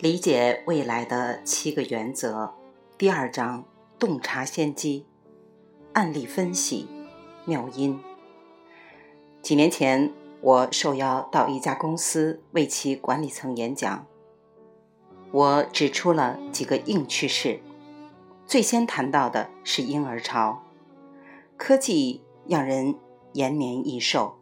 理解未来的七个原则，第二章：洞察先机。案例分析：妙音。几年前，我受邀到一家公司为其管理层演讲，我指出了几个硬趋势。最先谈到的是婴儿潮，科技让人延年益寿，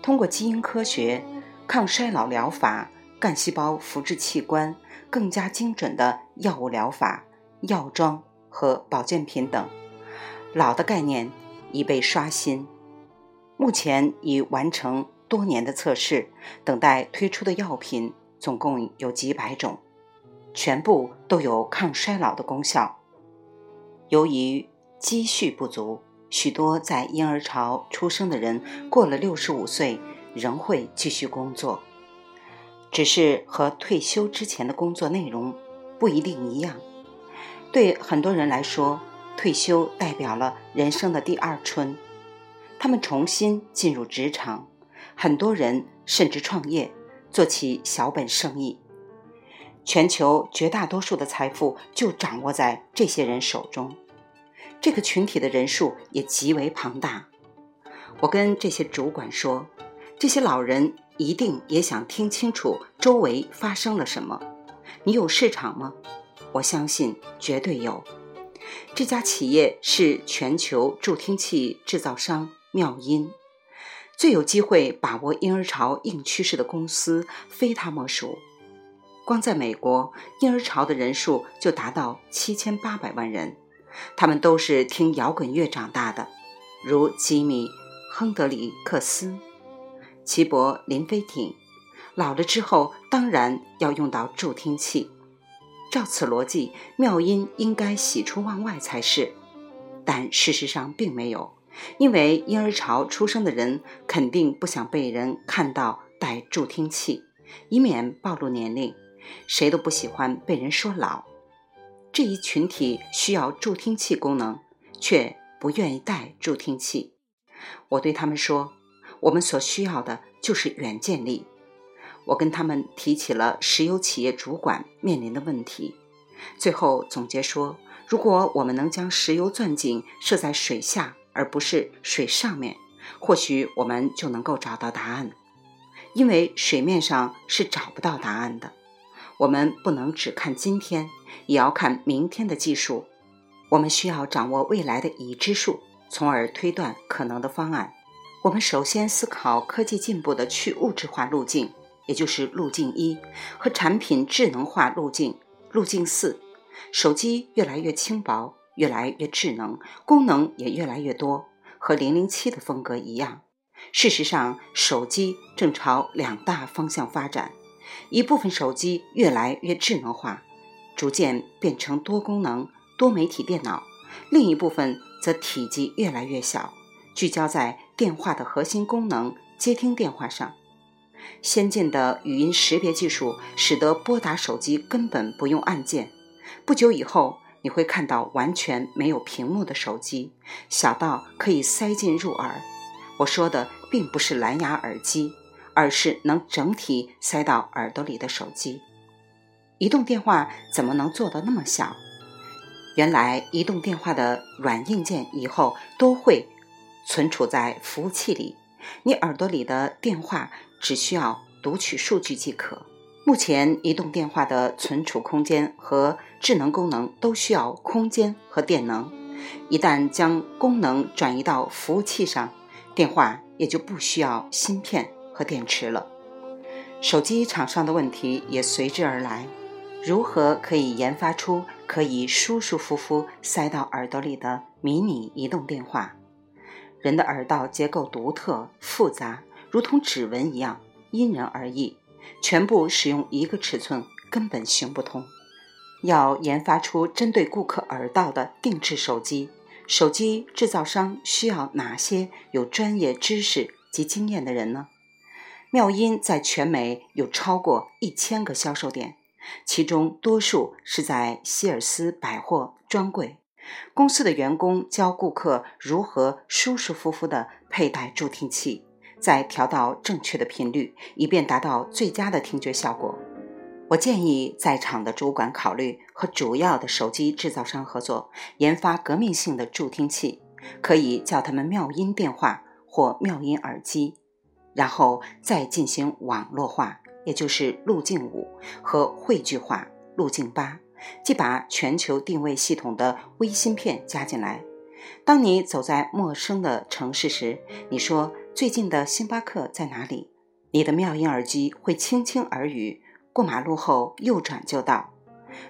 通过基因科学、抗衰老疗法。干细胞复制器官、更加精准的药物疗法、药妆和保健品等，老的概念已被刷新。目前已完成多年的测试，等待推出的药品总共有几百种，全部都有抗衰老的功效。由于积蓄不足，许多在婴儿潮出生的人过了六十五岁仍会继续工作。只是和退休之前的工作内容不一定一样。对很多人来说，退休代表了人生的第二春，他们重新进入职场，很多人甚至创业，做起小本生意。全球绝大多数的财富就掌握在这些人手中，这个群体的人数也极为庞大。我跟这些主管说，这些老人。一定也想听清楚周围发生了什么。你有市场吗？我相信绝对有。这家企业是全球助听器制造商妙音，最有机会把握婴儿潮硬趋势的公司非他莫属。光在美国，婴儿潮的人数就达到七千八百万人，他们都是听摇滚乐长大的，如吉米·亨德里克斯。齐柏林飞艇老了之后，当然要用到助听器。照此逻辑，妙音应该喜出望外才是。但事实上并没有，因为婴儿潮出生的人肯定不想被人看到戴助听器，以免暴露年龄。谁都不喜欢被人说老。这一群体需要助听器功能，却不愿意戴助听器。我对他们说。我们所需要的就是远见力。我跟他们提起了石油企业主管面临的问题，最后总结说：如果我们能将石油钻井设在水下，而不是水上面，或许我们就能够找到答案。因为水面上是找不到答案的。我们不能只看今天，也要看明天的技术。我们需要掌握未来的已知数，从而推断可能的方案。我们首先思考科技进步的去物质化路径，也就是路径一，和产品智能化路径，路径四。手机越来越轻薄，越来越智能，功能也越来越多，和零零七的风格一样。事实上，手机正朝两大方向发展：一部分手机越来越智能化，逐渐变成多功能、多媒体电脑；另一部分则体积越来越小。聚焦在电话的核心功能——接听电话上。先进的语音识别技术使得拨打手机根本不用按键。不久以后，你会看到完全没有屏幕的手机，小到可以塞进入耳。我说的并不是蓝牙耳机，而是能整体塞到耳朵里的手机。移动电话怎么能做到那么小？原来，移动电话的软硬件以后都会。存储在服务器里，你耳朵里的电话只需要读取数据即可。目前，移动电话的存储空间和智能功能都需要空间和电能。一旦将功能转移到服务器上，电话也就不需要芯片和电池了。手机厂商的问题也随之而来：如何可以研发出可以舒舒服服塞到耳朵里的迷你移动电话？人的耳道结构独特复杂，如同指纹一样，因人而异。全部使用一个尺寸根本行不通。要研发出针对顾客耳道的定制手机，手机制造商需要哪些有专业知识及经验的人呢？妙音在全美有超过一千个销售点，其中多数是在希尔斯百货专柜。公司的员工教顾客如何舒舒服服地佩戴助听器，再调到正确的频率，以便达到最佳的听觉效果。我建议在场的主管考虑和主要的手机制造商合作，研发革命性的助听器，可以叫他们妙音电话或妙音耳机，然后再进行网络化，也就是路径五和汇聚化路径八，即把全球定位系统的微芯片加进来。当你走在陌生的城市时，你说最近的星巴克在哪里？你的妙音耳机会轻轻耳语。过马路后右转就到。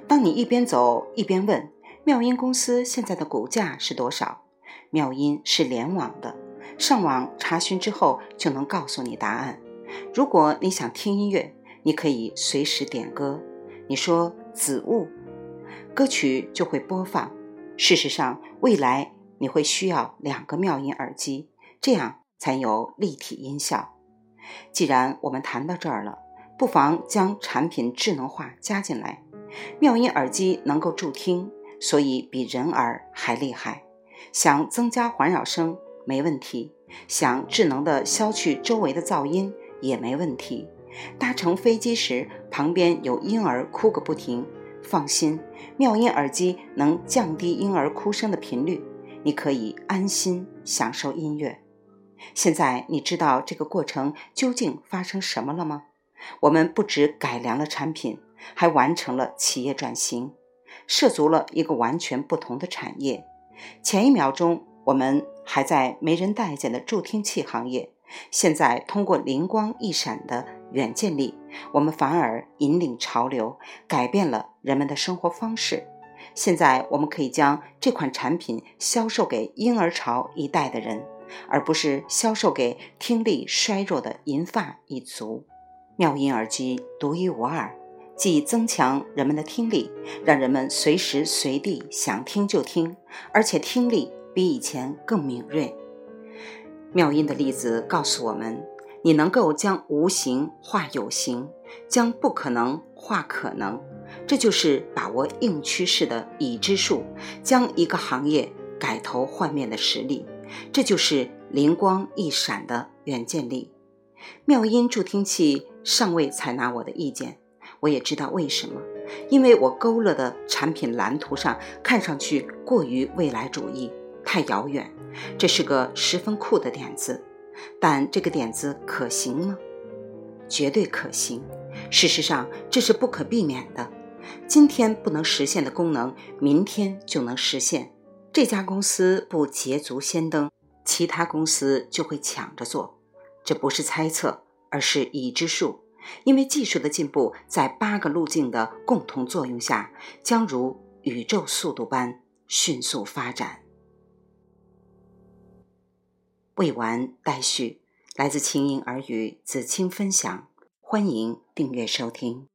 当你一边走一边问妙音公司现在的股价是多少，妙音是联网的，上网查询之后就能告诉你答案。如果你想听音乐，你可以随时点歌。你说子物，歌曲就会播放。事实上，未来你会需要两个妙音耳机，这样才有立体音效。既然我们谈到这儿了。不妨将产品智能化加进来。妙音耳机能够助听，所以比人耳还厉害。想增加环绕声没问题，想智能的消去周围的噪音也没问题。搭乘飞机时，旁边有婴儿哭个不停，放心，妙音耳机能降低婴儿哭声的频率，你可以安心享受音乐。现在你知道这个过程究竟发生什么了吗？我们不只改良了产品，还完成了企业转型，涉足了一个完全不同的产业。前一秒钟，我们还在没人待见的助听器行业，现在通过灵光一闪的远见力，我们反而引领潮流，改变了人们的生活方式。现在，我们可以将这款产品销售给婴儿潮一代的人，而不是销售给听力衰弱的银发一族。妙音耳机独一无二，既增强人们的听力，让人们随时随地想听就听，而且听力比以前更敏锐。妙音的例子告诉我们：你能够将无形化有形，将不可能化可能，这就是把握硬趋势的已知数，将一个行业改头换面的实力，这就是灵光一闪的远见力。妙音助听器尚未采纳我的意见，我也知道为什么，因为我勾勒的产品蓝图上看上去过于未来主义，太遥远。这是个十分酷的点子，但这个点子可行吗？绝对可行。事实上，这是不可避免的。今天不能实现的功能，明天就能实现。这家公司不捷足先登，其他公司就会抢着做。这不是猜测，而是已知数。因为技术的进步，在八个路径的共同作用下，将如宇宙速度般迅速发展。未完待续，来自清音耳语子清分享，欢迎订阅收听。